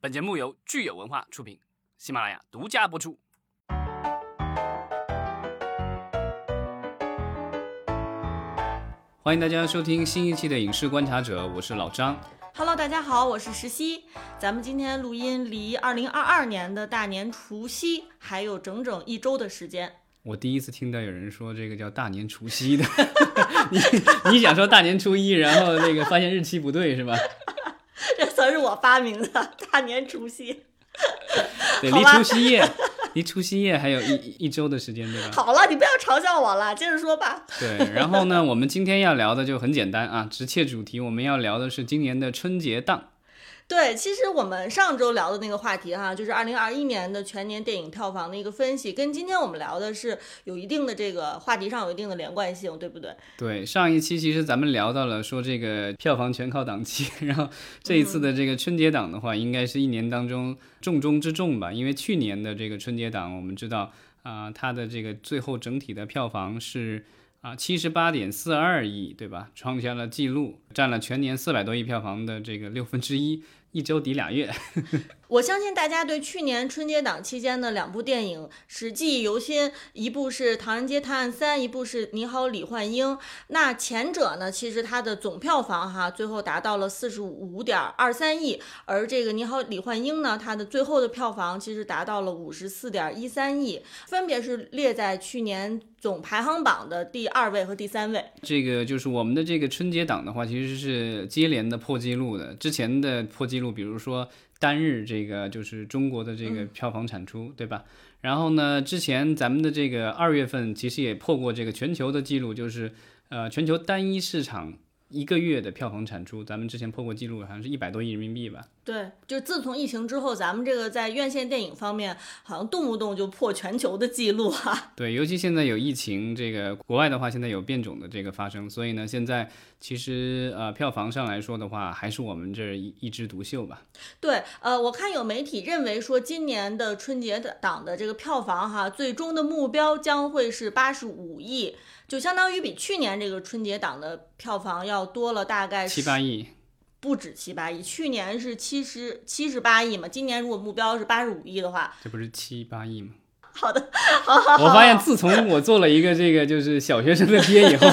本节目由聚友文化出品，喜马拉雅独家播出。欢迎大家收听新一期的《影视观察者》，我是老张。Hello，大家好，我是石溪。咱们今天录音离二零二二年的大年除夕还有整整一周的时间。我第一次听到有人说这个叫大年除夕的，你你想说大年初一，然后那个发现日期不对是吧？这词儿是我发明的，大年除夕。对，离除夕夜，离除夕夜还有一一一周的时间，对吧？好了，你不要嘲笑我了，接着说吧。对，然后呢，我们今天要聊的就很简单啊，直切主题，我们要聊的是今年的春节档。对，其实我们上周聊的那个话题哈，就是二零二一年的全年电影票房的一个分析，跟今天我们聊的是有一定的这个话题上有一定的连贯性，对不对？对，上一期其实咱们聊到了说这个票房全靠档期，然后这一次的这个春节档的话，应该是一年当中重中之重吧，因为去年的这个春节档，我们知道啊、它的这个最后整体的票房是。啊，七十八点四二亿，对吧？创下了纪录，占了全年四百多亿票房的这个六分之一，一周抵俩月。我相信大家对去年春节档期间的两部电影是记忆犹新，一部是《唐人街探案三》，一部是《你好，李焕英》。那前者呢，其实它的总票房哈，最后达到了四十五点二三亿，而这个《你好，李焕英》呢，它的最后的票房其实达到了五十四点一三亿，分别是列在去年总排行榜的第二位和第三位。这个就是我们的这个春节档的话，其实是接连的破纪录的。之前的破纪录，比如说单日这个就是中国的这个票房产出，对吧？然后呢，之前咱们的这个二月份其实也破过这个全球的记录，就是呃全球单一市场一个月的票房产出，咱们之前破过记录，好像是一百多亿人民币吧。对，就自从疫情之后，咱们这个在院线电影方面，好像动不动就破全球的记录哈、对，尤其现在有疫情，这个国外的话，现在有变种的这个发生，所以呢，现在其实呃票房上来说的话，还是我们这儿一一枝独秀吧。对，呃，我看有媒体认为说，今年的春节档的这个票房哈，最终的目标将会是八十五亿，就相当于比去年这个春节档的票房要多了大概七八亿，不止七八亿，去年是七十七十八亿嘛，今年如果目标是八十五亿的话，这不是七八亿吗？好的，我发现自从我做了一个这个就是小学生的 爹以后，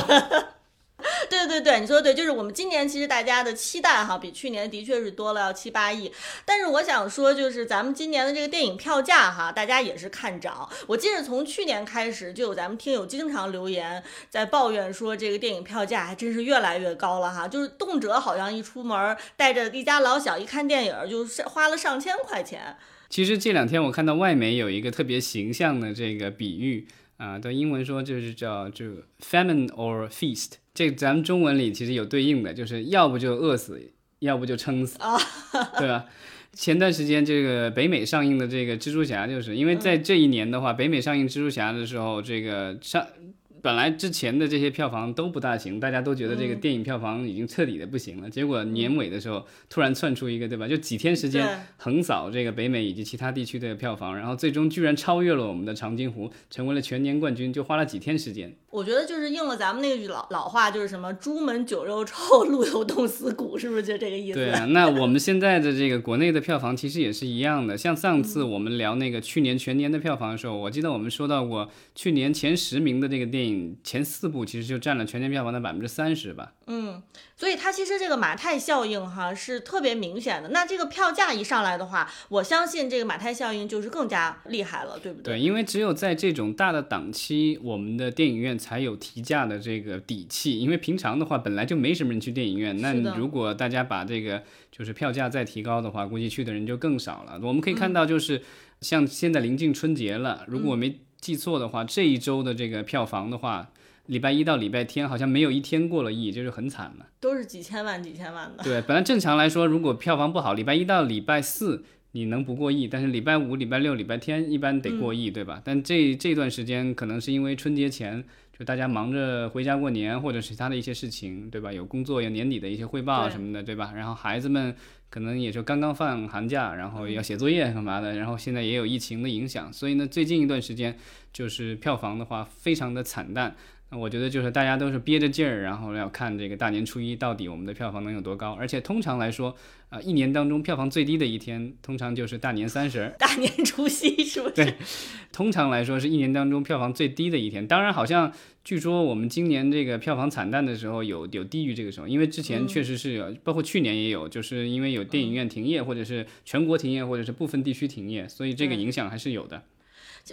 对对对，你说的对，就是我们今年其实大家的期待哈，比去年的确是多了要七八亿。但是我想说，就是咱们今年的这个电影票价哈，大家也是看涨。我记得从去年开始，就有咱们听友经常留言在抱怨说，这个电影票价还真是越来越高了哈，就是动辄好像一出门带着一家老小一看电影，就是花了上千块钱。其实这两天我看到外媒有一个特别形象的这个比喻啊，的英文说就是叫就 famine or feast，这咱们中文里其实有对应的，就是要不就饿死，要不就撑死，对吧？前段时间这个北美上映的这个蜘蛛侠，就是因为在这一年的话，北美上映蜘蛛侠的时候，这个上本来之前的这些票房都不大行，大家都觉得这个电影票房已经彻底的不行了。结果年尾的时候突然窜出一个，对吧？就几天时间横扫这个北美以及其他地区的票房，然后最终居然超越了我们的长津湖，成为了全年冠军，就花了几天时间。我觉得就是应了咱们那句老老话，就是什么“朱门酒肉臭，路有冻死骨”，是不是就这个意思？对啊，那我们现在的这个国内的票房其实也是一样的。像上次我们聊那个去年全年的票房的时候，我记得我们说到过，去年前十名的这个电影前四部其实就占了全年票房的百分之三十吧。嗯，所以它其实这个马太效应哈是特别明显的。那这个票价一上来的话，我相信这个马太效应就是更加厉害了，对不对？对，因为只有在这种大的档期，我们的电影院才有提价的这个底气。因为平常的话，本来就没什么人去电影院，那如果大家把这个就是票价再提高的话，估计去的人就更少了。我们可以看到，就是像现在临近春节了，如果我没记错的话，这一周的这个票房的话，礼拜一到礼拜天好像没有一天过了亿，就是很惨了。都是几千万、几千万的。对，本来正常来说，如果票房不好，礼拜一到礼拜四你能不过亿，但是礼拜五、礼拜六、礼拜天一般得过亿，对吧？但这这段时间可能是因为春节前就大家忙着回家过年，或者是其他的一些事情，对吧？有工作，有年底的一些汇报什么的，对吧？然后孩子们可能也就刚刚放寒假，然后要写作业干嘛的，然后现在也有疫情的影响，所以呢，最近一段时间就是票房的话非常的惨淡。那我觉得就是大家都是憋着劲儿，然后要看这个大年初一到底我们的票房能有多高。而且通常来说，呃，一年当中票房最低的一天，通常就是大年三十儿。大年除夕是不是？对通常来说是一年当中票房最低的一天。当然，好像据说我们今年这个票房惨淡的时候有有低于这个时候，因为之前确实是有，包括去年也有，就是因为有电影院停业，或者是全国停业，或者是部分地区停业，所以这个影响还是有的。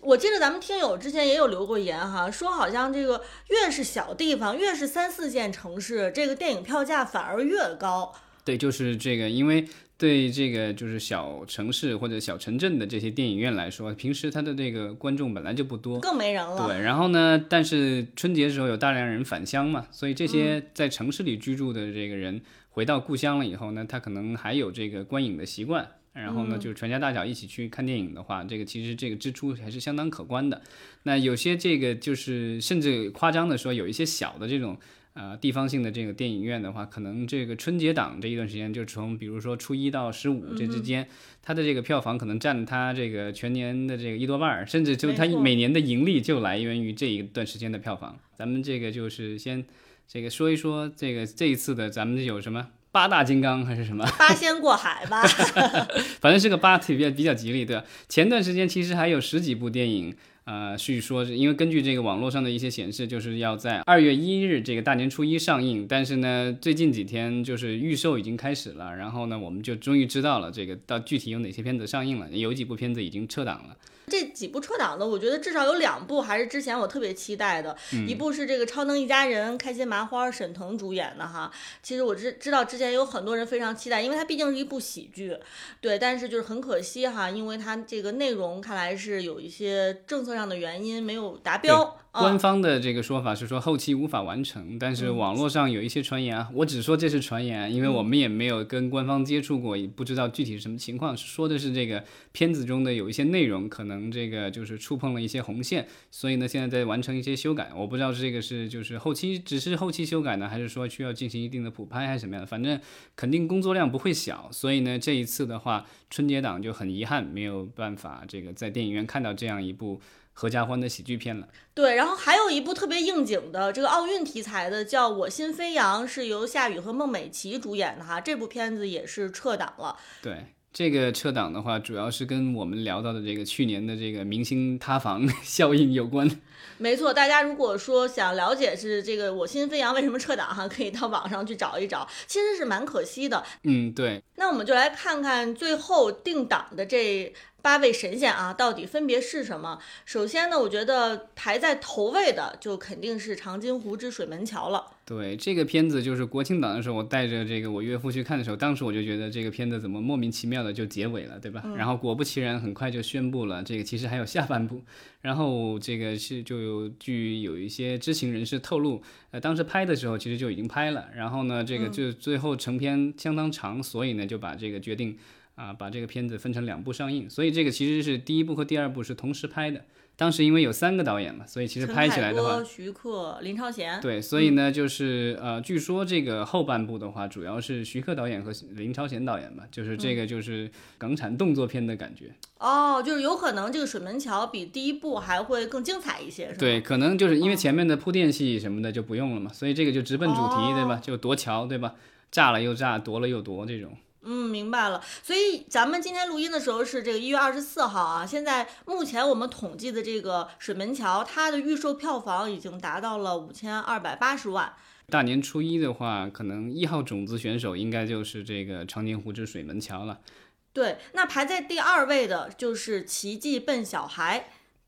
我记得咱们听友之前也有留过言哈，说好像这个越是小地方，越是三四线城市，这个电影票价反而越高。对，就是这个，因为对这个就是小城市或者小城镇的这些电影院来说，平时它的这个观众本来就不多，更没人了。对，然后呢，但是春节的时候有大量人返乡嘛，所以这些在城市里居住的这个人回到故乡了以后呢，他可能还有这个观影的习惯。然后呢，就是全家大小一起去看电影的话，这个其实这个支出还是相当可观的。那有些这个就是甚至夸张的说，有一些小的这种呃地方性的这个电影院的话，可能这个春节档这一段时间，就从比如说初一到十五这之间，它的这个票房可能占它这个全年的这个一多半儿，甚至就它每年的盈利就来源于这一段时间的票房。咱们这个就是先这个说一说这个这一次的咱们有什么八大金刚还是什么？八仙过海吧，反正是个八，比较比较吉利，对吧？前段时间其实还有十几部电影，呃，据说是因为根据这个网络上的一些显示，就是要在二月一日这个大年初一上映，但是呢，最近几天就是预售已经开始了，然后呢，我们就终于知道了这个到具体有哪些片子上映了，有几部片子已经撤档了。这几部撤档的，我觉得至少有两部还是之前我特别期待的，一部是这个《超能一家人》，开心麻花沈腾主演的哈。其实我知知道之前有很多人非常期待，因为它毕竟是一部喜剧，对，但是就是很可惜哈，因为它这个内容看来是有一些政策上的原因没有达标。官啊，方的这个说法是说后期无法完成，但是网络上有一些传言啊，我只说这是传言，因为我们也没有跟官方接触过，也不知道具体是什么情况。说的是这个片子中的有一些内容可能这个就是触碰了一些红线，所以呢现在在完成一些修改。我不知道这个是就是后期只是后期修改呢，还是说需要进行一定的补拍还是什么样的，反正肯定工作量不会小。所以呢这一次的话，春节档就很遗憾没有办法这个在电影院看到这样一部合家欢的喜剧片了。对，然后还有一部特别应景的这个奥运题材的，叫《我心飞扬》，是由夏雨和孟美岐主演的哈。这部片子也是撤档了。对这个撤档的话，主要是跟我们聊到的这个去年的这个明星塌房效应有关。没错，大家如果说想了解是这个《我心飞扬》为什么撤档哈，可以到网上去找一找，其实是蛮可惜的。嗯，对，那我们就来看看最后定档的这八位神仙啊，到底分别是什么？首先呢，我觉得排在头位的就肯定是《长津湖之水门桥》了。对这个片子，就是国庆档的时候，我带着这个我岳父去看的时候，当时我就觉得这个片子怎么莫名其妙的就结尾了，对吧？然后果不其然，很快就宣布了这个其实还有下半部。然后这个是就有据有一些知情人士透露，呃，当时拍的时候其实就已经拍了，然后呢，这个就最后成片相当长，所以呢就把这个决定啊把这个片子分成两部上映，所以这个其实是第一部和第二部是同时拍的。当时因为有三个导演嘛，所以其实拍起来的话、，徐克、林超贤。对，所以呢，就是呃，据说这个后半部的话，主要是徐克导演和林超贤导演嘛，就是这个就是港产动作片的感觉。哦，就是有可能这个水门桥比第一部还会更精彩一些？对，可能就是因为前面的铺垫戏什么的就不用了嘛，所以这个就直奔主题，对吧？就夺桥，对吧？炸了又炸，夺了又夺这种。嗯，明白了。所以咱们今天录音的时候是这个一月二十四号啊。现在目前我们统计的这个水门桥，它的预售票房已经达到了五千二百八十万。大年初一的话，可能一号种子选手应该就是这个长津湖之水门桥了。对，那排在第二位的就是《奇迹笨小孩》。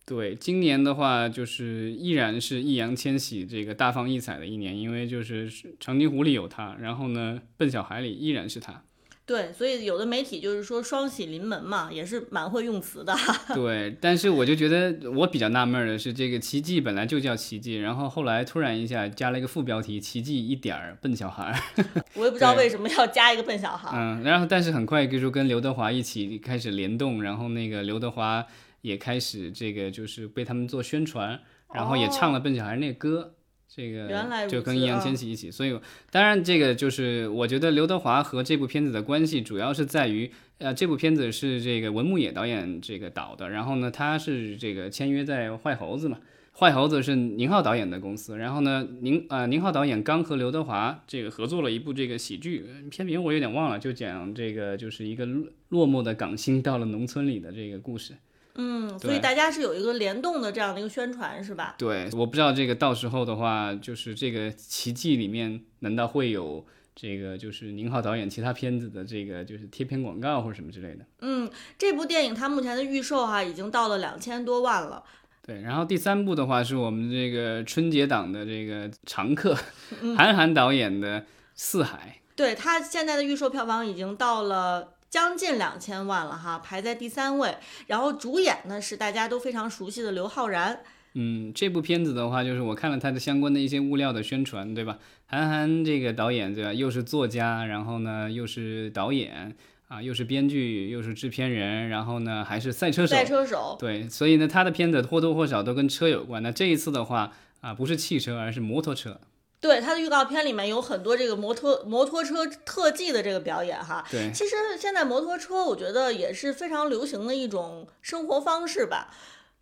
对，今年的话就是依然是易烊千玺这个大放异彩的一年，因为就是长津湖里有他，然后呢，笨小孩里依然是他。对，所以有的媒体就是说双喜临门嘛，也是蛮会用词的。对，但是我就觉得我比较纳闷儿的是，这个奇迹本来就叫奇迹，然后后来突然一下加了一个副标题“奇迹一点儿笨小孩儿 我也不知道为什么要加一个笨小”，孩。嗯，然后但是很快就是跟刘德华一起开始联动，然后那个刘德华也开始这个就是被他们做宣传，然后也唱了笨小孩那个歌。这个原来如就跟易烊千玺一起，所以当然这个就是我觉得刘德华和这部片子的关系主要是在于，呃，这部片子是这个文牧野导演这个导的，然后呢他是这个签约在坏猴子嘛，坏猴子是宁浩导演的公司，然后呢，宁呃宁浩导演刚和刘德华这个合作了一部这个喜剧，片名我有点忘了，就讲这个就是一个落落寞的港星到了农村里的这个故事。嗯，所以大家是有一个联动的这样的一个宣传，是吧？对，我不知道这个到时候的话，就是这个奇迹里面难道会有这个就是宁浩导演其他片子的这个就是贴片广告或者什么之类的？嗯，这部电影它目前的预售哈、已经到了两千多万了。对，然后第三部的话是我们这个春节档的这个常客，韩寒导演的《四海》。对他现在的预售票房已经到了将近两千万了哈，排在第三位。然后主演呢是大家都非常熟悉的刘昊然。嗯，这部片子的话，就是我看了他的相关的一些物料的宣传，对吧？韩寒这个导演，对吧？又是作家，然后呢又是导演啊，又是编剧，又是制片人，然后呢还是赛车手赛。车手，对，所以呢他的片子或多或少都跟车有关。那这一次的话啊，不是汽车，而是摩托车。对它的预告片里面有很多这个摩托摩托车特技的这个表演哈。对，其实现在摩托车，我觉得也是非常流行的一种生活方式吧。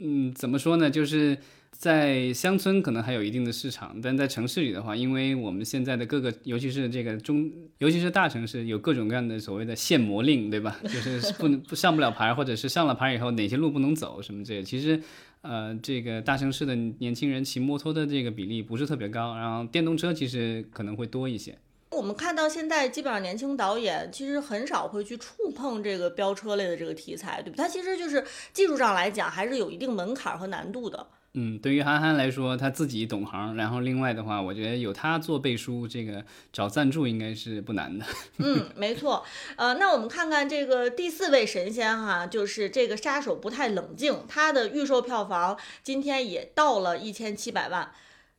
嗯，怎么说呢？就是在乡村可能还有一定的市场，但在城市里的话，因为我们现在的各个，尤其是这个中，尤其是大城市，有各种各样的所谓的限摩令，对吧？就是不能不上不了牌，或者是上了牌以后哪些路不能走什么这些。其实，呃，这个大城市的年轻人骑摩托的这个比例不是特别高，然后电动车其实可能会多一些。我们看到现在基本上年轻导演其实很少会去触碰这个飙车类的这个题材，对吧？它其实就是技术上来讲还是有一定门槛和难度的。嗯，对于憨憨来说，他自己懂行，然后另外的话，我觉得有他做背书，这个找赞助应该是不难的。嗯，没错。呃，那我们看看这个第四位神仙哈，就是这个杀手不太冷静，他的预售票房今天也到了一千七百万。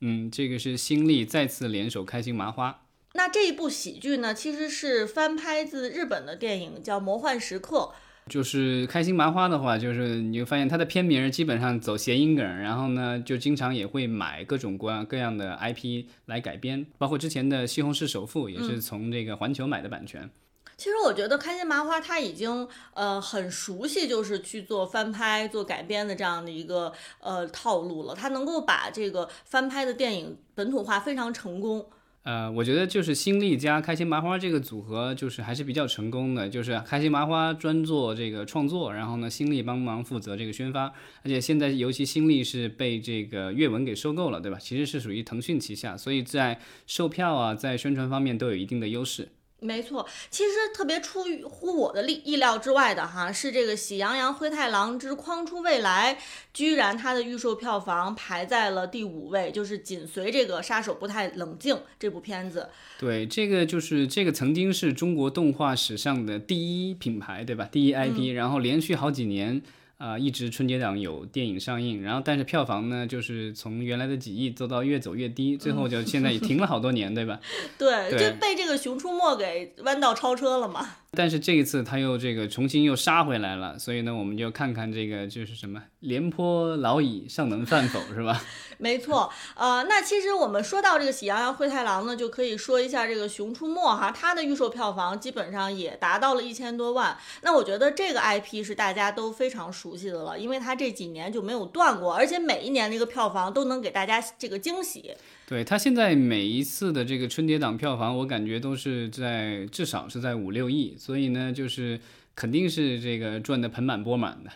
嗯，这个是新力再次联手开心麻花。那这一部喜剧呢，其实是翻拍自日本的电影，叫《魔幻时刻》。就是开心麻花的话，就是你会发现它的片名基本上走谐音梗，然后呢，就经常也会买各种各样各样的 IP 来改编，包括之前的《西红柿首富》也是从这个环球买的版权。其实我觉得开心麻花它已经呃很熟悉，就是去做翻拍、做改编的这样的一个呃套路了。它能够把这个翻拍的电影本土化非常成功。呃，我觉得就是新力加开心麻花这个组合，就是还是比较成功的。就是开心麻花专做这个创作，然后呢，新力帮忙负责这个宣发。而且现在尤其新力是被这个阅文给收购了，对吧？其实是属于腾讯旗下，所以在售票啊，在宣传方面都有一定的优势。没错，其实特别出乎我的意意料之外的哈，是这个《喜羊羊灰太狼之筐出未来》，居然它的预售票房排在了第五位，就是紧随这个《杀手不太冷静》这部片子。对，这个就是这个曾经是中国动画史上的第一品牌，对吧？第一 IP，、然后连续好几年。啊、一直春节档有电影上映，然后但是票房呢，就是从原来的几亿做到越走越低，最后就现在也停了好多年，对吧？对，对就被这个《熊出没》给弯道超车了嘛。但是这一次他又这个重新又杀回来了，所以呢，我们就看看这个就是什么廉颇老矣，尚能饭否，是吧？没错，呃，那其实我们说到这个《喜羊羊灰太狼》呢，就可以说一下这个《熊出没》哈，它的预售票房基本上也达到了一千多万。那我觉得这个 IP 是大家都非常熟悉的了，因为它这几年就没有断过，而且每一年这个票房都能给大家这个惊喜。对它现在每一次的这个春节档票房，我感觉都是在至少是在五六亿，所以呢，就是肯定是这个赚的盆满钵满的。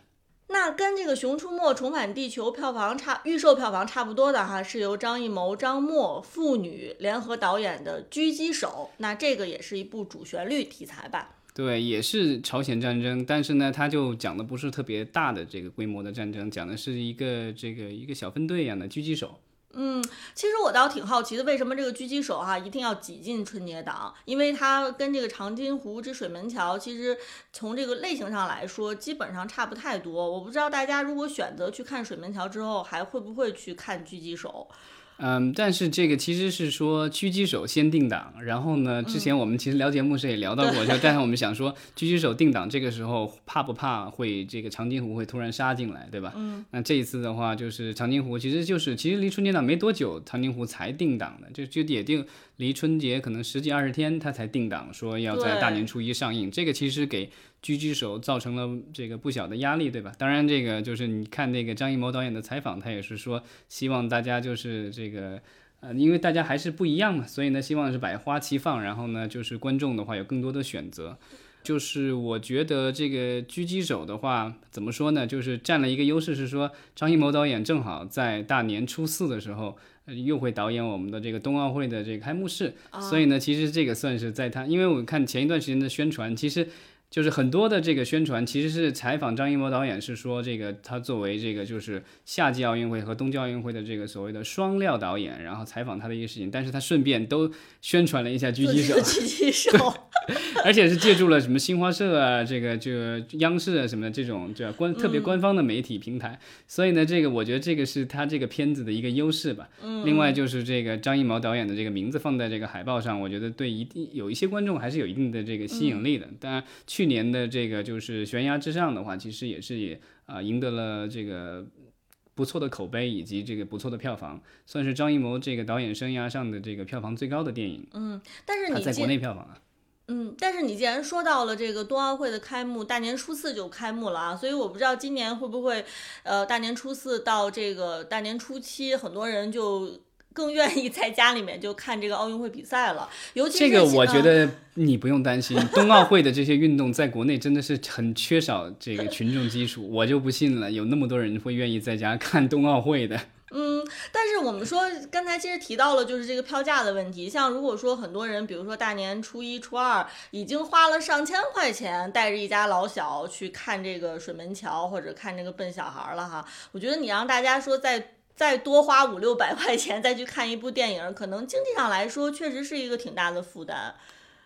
那跟这个《熊出没重返地球》票房差预售票房差不多的哈，是由张艺谋、张默父女联合导演的《狙击手》，那这个也是一部主旋律题材吧。对，也是朝鲜战争，但是呢，他就讲的不是特别大的这个规模的战争，讲的是一个这个一个小分队一样的狙击手。嗯，其实我倒挺好奇的，为什么这个狙击手哈、一定要挤进春节档？因为它跟这个长津湖之水门桥，其实从这个类型上来说，基本上差不太多。我不知道大家如果选择去看水门桥之后，还会不会去看狙击手？嗯，但是这个其实是说狙击手先定档，然后呢，之前我们其实聊节目时也聊到过，就 但是我们想说狙击手定档这个时候怕不怕会这个长津湖会突然杀进来，对吧？嗯，那这一次的话就是长津湖其实就是其实离春节档没多久，长津湖才定档的，就就也定离春节可能十几二十天它才定档，说要在大年初一上映，这个其实给狙击手造成了这个不小的压力，对吧？当然，这个就是你看那个张艺谋导演的采访，他也是说希望大家就是这个。呃，因为大家还是不一样嘛，所以呢，希望是百花齐放，然后呢，就是观众的话有更多的选择。就是我觉得这个狙击手的话，怎么说呢？就是占了一个优势，是说张艺谋导演正好在大年初四的时候，又会导演我们的这个冬奥会的这个开幕式，所以呢，其实这个算是在他，因为我看前一段时间的宣传，其实。就是很多的这个宣传，其实是采访张艺谋导演，是说这个他作为这个就是夏季奥运会和冬季奥运会的这个所谓的双料导演，然后采访他的一个事情，但是他顺便都宣传了一下狙击手，狙击手，而且是借助了什么新华社啊，这个就央视啊什么的这种这官特别官方的媒体平台，所以呢，这个我觉得这个是他这个片子的一个优势吧。嗯，另外就是这个张艺谋导演的这个名字放在这个海报上，我觉得对一定有一些观众还是有一定的这个吸引力的，当然。去年的这个就是悬崖之上的话，其实也是也啊赢得了这个不错的口碑以及这个不错的票房，算是张艺谋这个导演生涯上的这个票房最高的电影。嗯，但是你在国内票房啊。嗯，但是你既然说到了这个冬奥会的开幕，大年初四就开幕了啊，所以我不知道今年会不会呃大年初四到这个大年初七，很多人就。更愿意在家里面就看这个奥运会比赛了，尤其这个我觉得你不用担心，冬奥会的这些运动在国内真的是很缺少这个群众基础，我就不信了，有那么多人会愿意在家看冬奥会的。但是我们说刚才其实提到了就是这个票价的问题，像如果说很多人，比如说大年初一、初二已经花了上千块钱，带着一家老小去看这个水门桥或者看这个笨小孩了哈，我觉得你让大家说在。再多花五六百块钱再去看一部电影，可能经济上来说确实是一个挺大的负担。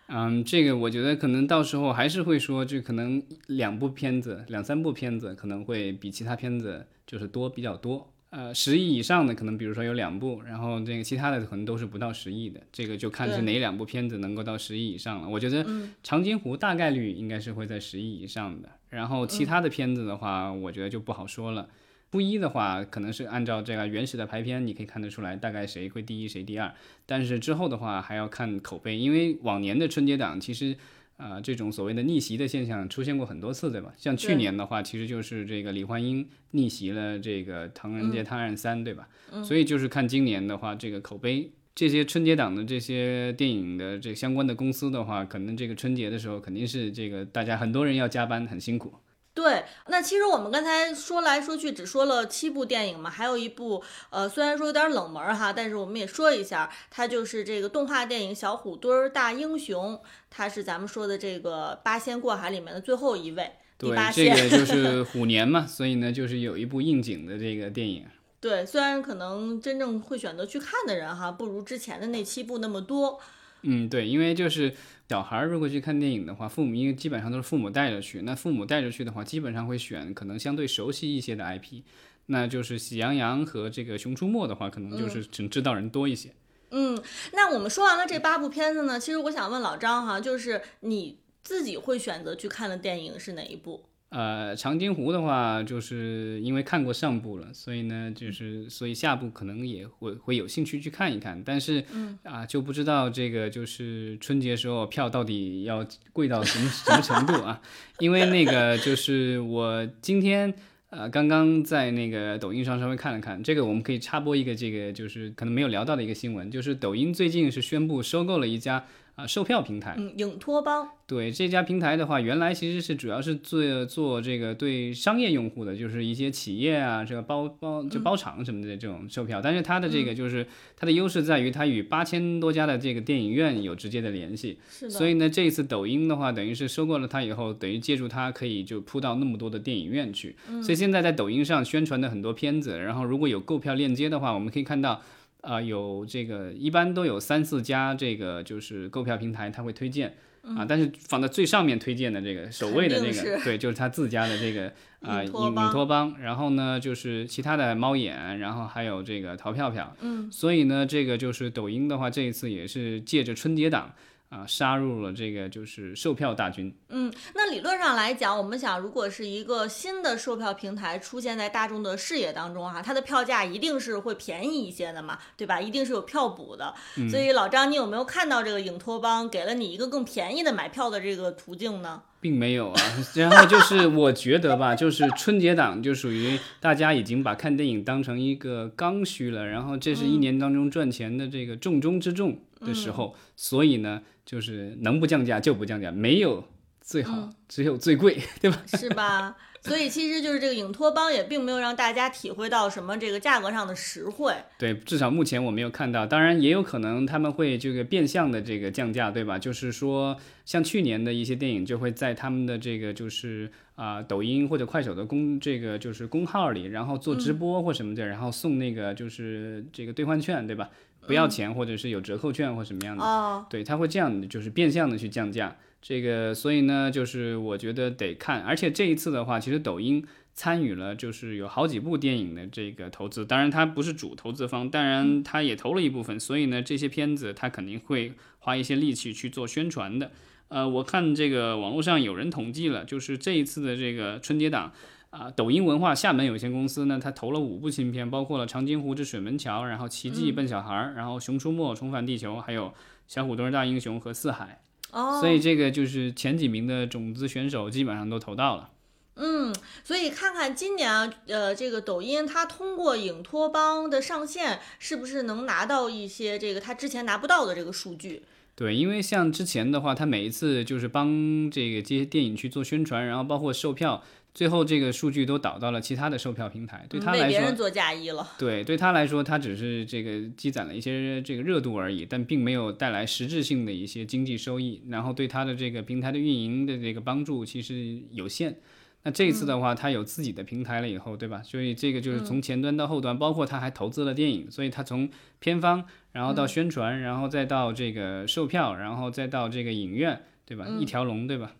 嗯，这个我觉得可能到时候还是会说，就可能两部片子、两三部片子可能会比其他片子就是多比较多。呃，十亿以上的可能比如说有两部，然后这个其他的可能都是不到十亿的。这个就看是哪两部片子能够到十亿以上了。我觉得《长津湖》大概率应该是会在十亿以上的，然后其他的片子的话，我觉得就不好说了。不一的话，可能是按照这个原始的排片，你可以看得出来大概谁会第一，谁第二。但是之后的话还要看口碑，因为往年的春节档其实，呃，这种所谓的逆袭的现象出现过很多次，对吧？像去年的话，其实就是这个李焕英逆袭了这个《唐人街探案三》，对吧？所以就是看今年的话，这个口碑，这些春节档的这些电影的这相关的公司的话，可能这个春节的时候肯定是这个大家很多人要加班，很辛苦。对，那其实我们刚才说来说去只说了七部电影嘛，还有一部，呃，虽然说有点冷门哈，但是我们也说一下，它就是这个动画电影《小虎墩儿大英雄》，它是咱们说的这个八仙过海里面的最后一位，对，这个就 是虎年嘛，所以呢，就是有一部应景的这个电影。对，虽然可能真正会选择去看的人哈，不如之前的那七部那么多。嗯，对，因为就是小孩儿如果去看电影的话，父母因为基本上都是父母带着去，那父母带着去的话，基本上会选可能相对熟悉一些的 IP，那就是喜羊羊和这个熊出没的话，可能就是只知道人多一些。嗯，那我们说完了这八部片子呢，其实我想问老张哈，就是你自己会选择去看的电影是哪一部？呃，长津湖的话，就是因为看过上部了，所以呢，就是所以下部可能也会会有兴趣去看一看，但是啊，就不知道这个就是春节时候票到底要贵到什么 什么程度啊？因为那个就是我今天呃刚刚在那个抖音上稍微看了看，这个我们可以插播一个这个就是可能没有聊到的一个新闻，就是抖音最近是宣布收购了一家。啊，售票平台，嗯，影托邦，对这家平台的话，原来其实是主要是做做这个对商业用户的，就是一些企业啊，这个包包就包场什么的这种售票。但是它的这个就是它的优势在于，它与八千多家的这个电影院有直接的联系。是的。所以呢，这一次抖音的话，等于是收购了它以后，等于借助它可以就铺到那么多的电影院去。所以现在在抖音上宣传的很多片子，然后如果有购票链接的话，我们可以看到。啊，有这个一般都有三四家这个就是购票平台，他会推荐啊，但是放在最上面推荐的这个首位的那个，对，就是他自家的这个 啊，影影托邦，然后呢就是其他的猫眼，然后还有这个淘票票，嗯，所以呢这个就是抖音的话，这一次也是借着春节档。啊，杀入了这个就是售票大军。嗯，那理论上来讲，我们想，如果是一个新的售票平台出现在大众的视野当中哈，它的票价一定是会便宜一些的嘛，对吧？一定是有票补的。所以老张，你有没有看到这个影托邦给了你一个更便宜的买票的这个途径呢？并没有啊，然后就是我觉得吧，就是春节档就属于大家已经把看电影当成一个刚需了，然后这是一年当中赚钱的这个重中之重的时候，所以呢，就是能不降价就不降价，没有最好，只有最贵，对吧？是吧？所以其实就是这个影托邦也并没有让大家体会到什么这个价格上的实惠。对，至少目前我没有看到。当然也有可能他们会这个变相的这个降价，对吧？就是说，像去年的一些电影就会在他们的这个就是啊抖音或者快手的公这个就是公号里，然后做直播或什么的，然后送那个就是这个兑换券，对吧？不要钱或者是有折扣券或什么样的。哦，对，他会这样的，就是变相的去降价。这个，所以呢，就是我觉得得看，而且这一次的话，其实抖音参与了，就是有好几部电影的这个投资，当然它不是主投资方，当然它也投了一部分，所以呢，这些片子它肯定会花一些力气去做宣传的。呃，我看这个网络上有人统计了，就是这一次的这个春节档啊，抖音文化厦门有限公司呢，它投了五部新片，包括了《长津湖之水门桥》，然后《奇迹笨小孩》，然后《熊出没》、《重返地球》，还有《小虎墩大英雄》和《四海》。哦，所以这个就是前几名的种子选手基本上都投到了。嗯，所以看看今年啊，呃，这个抖音它通过影托邦的上线，是不是能拿到一些这个它之前拿不到的这个数据？对，因为像之前的话，它每一次就是帮这个这些电影去做宣传，然后包括售票。最后这个数据都导到了其他的售票平台，对他来说，别人做嫁衣了。对，对他来说，他只是这个积攒了一些这个热度而已，但并没有带来实质性的一些经济收益。然后对他的这个平台的运营的这个帮助其实有限。那这一次的话，他有自己的平台了以后，对吧？所以这个就是从前端到后端，包括他还投资了电影，所以他从片方，然后到宣传，然后再到这个售票，然后再到这个影院，对吧？一条龙，对吧？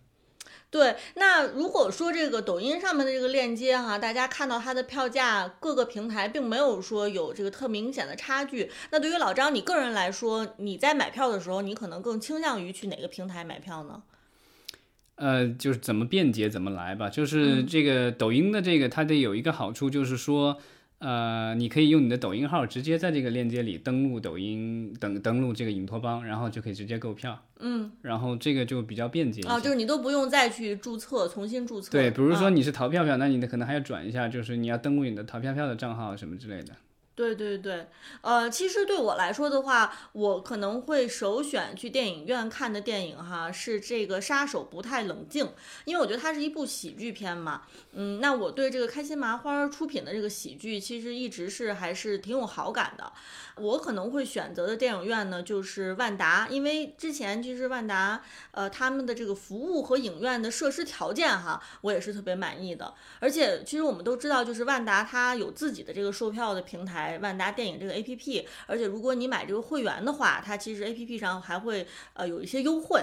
对，那如果说这个抖音上面的这个链接哈，大家看到它的票价，各个平台并没有说有这个特明显的差距。那对于老张你个人来说，你在买票的时候，你可能更倾向于去哪个平台买票呢？呃，就是怎么便捷怎么来吧。就是这个抖音的这个，它得有一个好处，就是说。呃，你可以用你的抖音号直接在这个链接里登录抖音，登登录这个影托邦，然后就可以直接购票。嗯，然后这个就比较便捷。啊，就是你都不用再去注册，重新注册。对，比如说你是淘票票，那你的可能还要转一下，就是你要登录你的淘票票的账号什么之类的。对对对，呃，其实对我来说的话，我可能会首选去电影院看的电影哈，是这个《杀手不太冷静》，因为我觉得它是一部喜剧片嘛。嗯，那我对这个开心麻花出品的这个喜剧，其实一直是还是挺有好感的。我可能会选择的电影院呢，就是万达，因为之前其实万达，呃，他们的这个服务和影院的设施条件哈，我也是特别满意的。而且其实我们都知道，就是万达它有自己的这个售票的平台，万达电影这个 APP。而且如果你买这个会员的话，它其实 APP 上还会呃有一些优惠。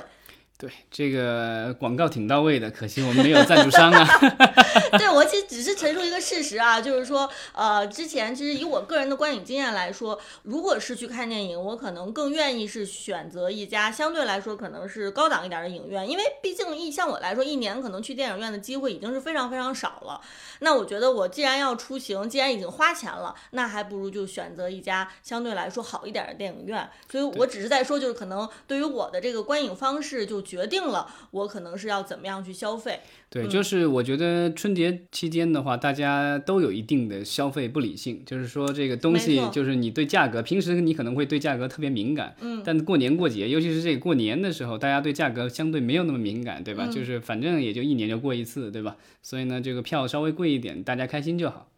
对这个广告挺到位的，可惜我们没有赞助商啊。对我其实只是陈述一个事实啊，就是说，呃，之前其实以我个人的观影经验来说，如果是去看电影，我可能更愿意是选择一家相对来说可能是高档一点的影院，因为毕竟一像我来说，一年可能去电影院的机会已经是非常非常少了。那我觉得我既然要出行，既然已经花钱了，那还不如就选择一家相对来说好一点的电影院。所以我只是在说，就是可能对于我的这个观影方式就。决定了我可能是要怎么样去消费。对，就是我觉得春节期间的话，大家都有一定的消费不理性，就是说这个东西，就是你对价格，平时你可能会对价格特别敏感，嗯，但过年过节，尤其是这个过年的时候，大家对价格相对没有那么敏感，对吧？就是反正也就一年就过一次，对吧？所以呢，这个票稍微贵一点，大家开心就好。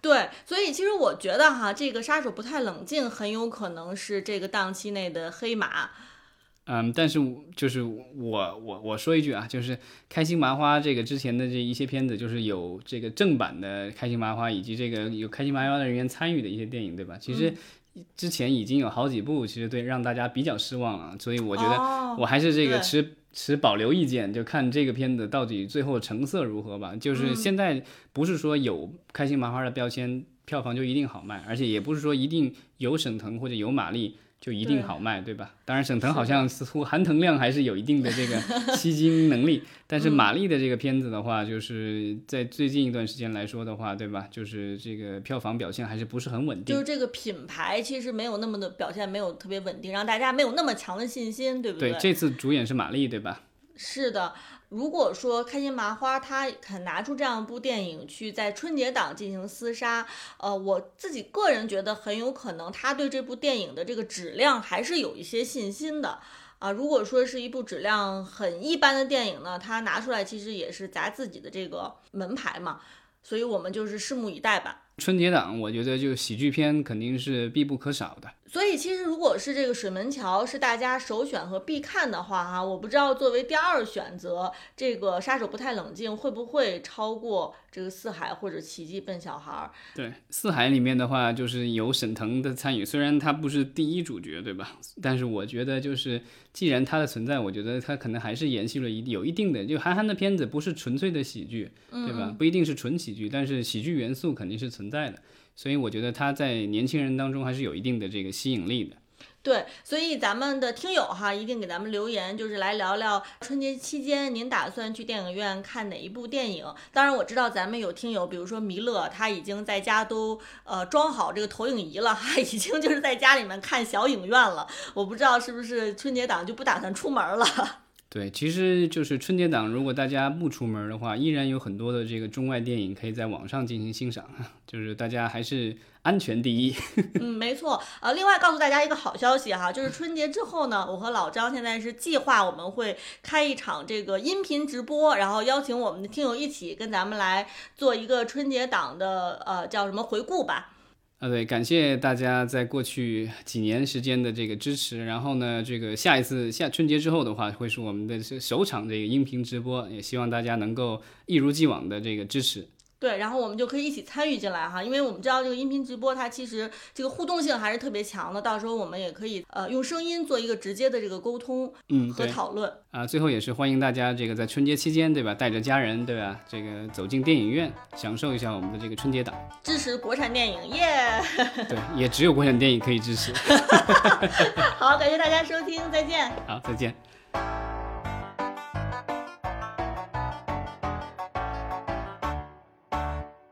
对，所以其实我觉得哈，这个杀手不太冷静，很有可能是这个档期内的黑马。嗯，但是就是我我我说一句啊，就是开心麻花这个之前的这一些片子，就是有这个正版的开心麻花，以及这个有开心麻花的人员参与的一些电影，对吧？其实之前已经有好几部，其实对让大家比较失望了，所以我觉得我还是这个持持保留意见，就看这个片子到底最后成色如何吧。就是现在不是说有开心麻花的标签，票房就一定好卖，而且也不是说一定有沈腾或者有马丽。就一定好卖，对吧？当然，沈腾好像似乎含腾量还是有一定的这个吸金能力，但是马丽的这个片子的话，就是在最近一段时间来说的话，对吧？就是这个票房表现还是不是很稳定。就是这个品牌其实没有那么的表现，没有特别稳定，让大家没有那么强的信心，对不对？对，这次主演是马丽，对吧？是的。如果说开心麻花他肯拿出这样一部电影去在春节档进行厮杀，呃，我自己个人觉得很有可能他对这部电影的这个质量还是有一些信心的啊。如果说是一部质量很一般的电影呢，他拿出来其实也是砸自己的这个门牌嘛，所以我们就是拭目以待吧。春节档，我觉得就喜剧片肯定是必不可少的。所以其实如果是这个水门桥是大家首选和必看的话，哈，我不知道作为第二选择，这个杀手不太冷静会不会超过这个四海或者奇迹笨小孩？对，四海里面的话就是有沈腾的参与，虽然他不是第一主角，对吧？但是我觉得就是既然他的存在，我觉得他可能还是延续了一有一定的，就韩寒的片子不是纯粹的喜剧，对吧？不一定是纯喜剧，但是喜剧元素肯定是存在的。所以我觉得他在年轻人当中还是有一定的这个吸引力的。对，所以咱们的听友哈，一定给咱们留言，就是来聊聊春节期间您打算去电影院看哪一部电影。当然我知道咱们有听友，比如说弥勒，他已经在家都呃装好这个投影仪了，哈，已经就是在家里面看小影院了。我不知道是不是春节档就不打算出门了。对，其实就是春节档，如果大家不出门的话，依然有很多的这个中外电影可以在网上进行欣赏。就是大家还是安全第一。嗯，没错。呃，另外告诉大家一个好消息哈，就是春节之后呢，我和老张现在是计划我们会开一场这个音频直播，然后邀请我们的听友一起跟咱们来做一个春节档的呃叫什么回顾吧。啊，对，感谢大家在过去几年时间的这个支持。然后呢，这个下一次下春节之后的话，会是我们的首场这个音频直播，也希望大家能够一如既往的这个支持。对，然后我们就可以一起参与进来哈，因为我们知道这个音频直播它其实这个互动性还是特别强的，到时候我们也可以呃用声音做一个直接的这个沟通，嗯和讨论啊。最后也是欢迎大家这个在春节期间对吧，带着家人对吧，这个走进电影院享受一下我们的这个春节档，支持国产电影耶。对，也只有国产电影可以支持。好，感谢大家收听，再见。好，再见。